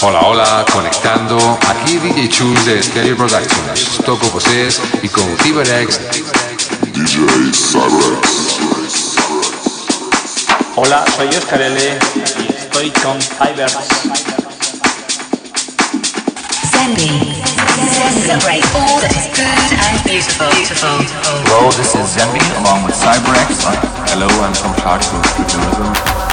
Hola, hola, conectando. Aquí DJ Chus de Stereo Productions. Toco y con CyberX. DJ CyberX. Hola, soy Oscar L. y estoy con CyberX. Zenby. Celebrate all that is good and beautiful. Hello, this is Zenby along with CyberX. Hello, I'm from Clark Futurism. have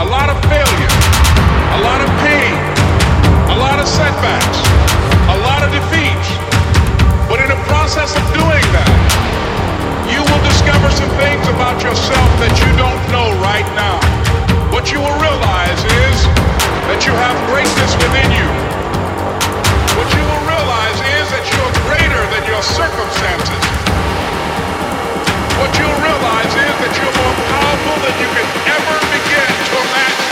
a lot of failure, a lot of pain, a lot of setbacks, a lot of defeats. But in the process of doing that, you will discover some things about yourself that you don't know right now. What you will realize is that you have greatness within you. What you will realize is that you're greater than your circumstances what you'll realize is that you're more powerful than you can ever begin to imagine.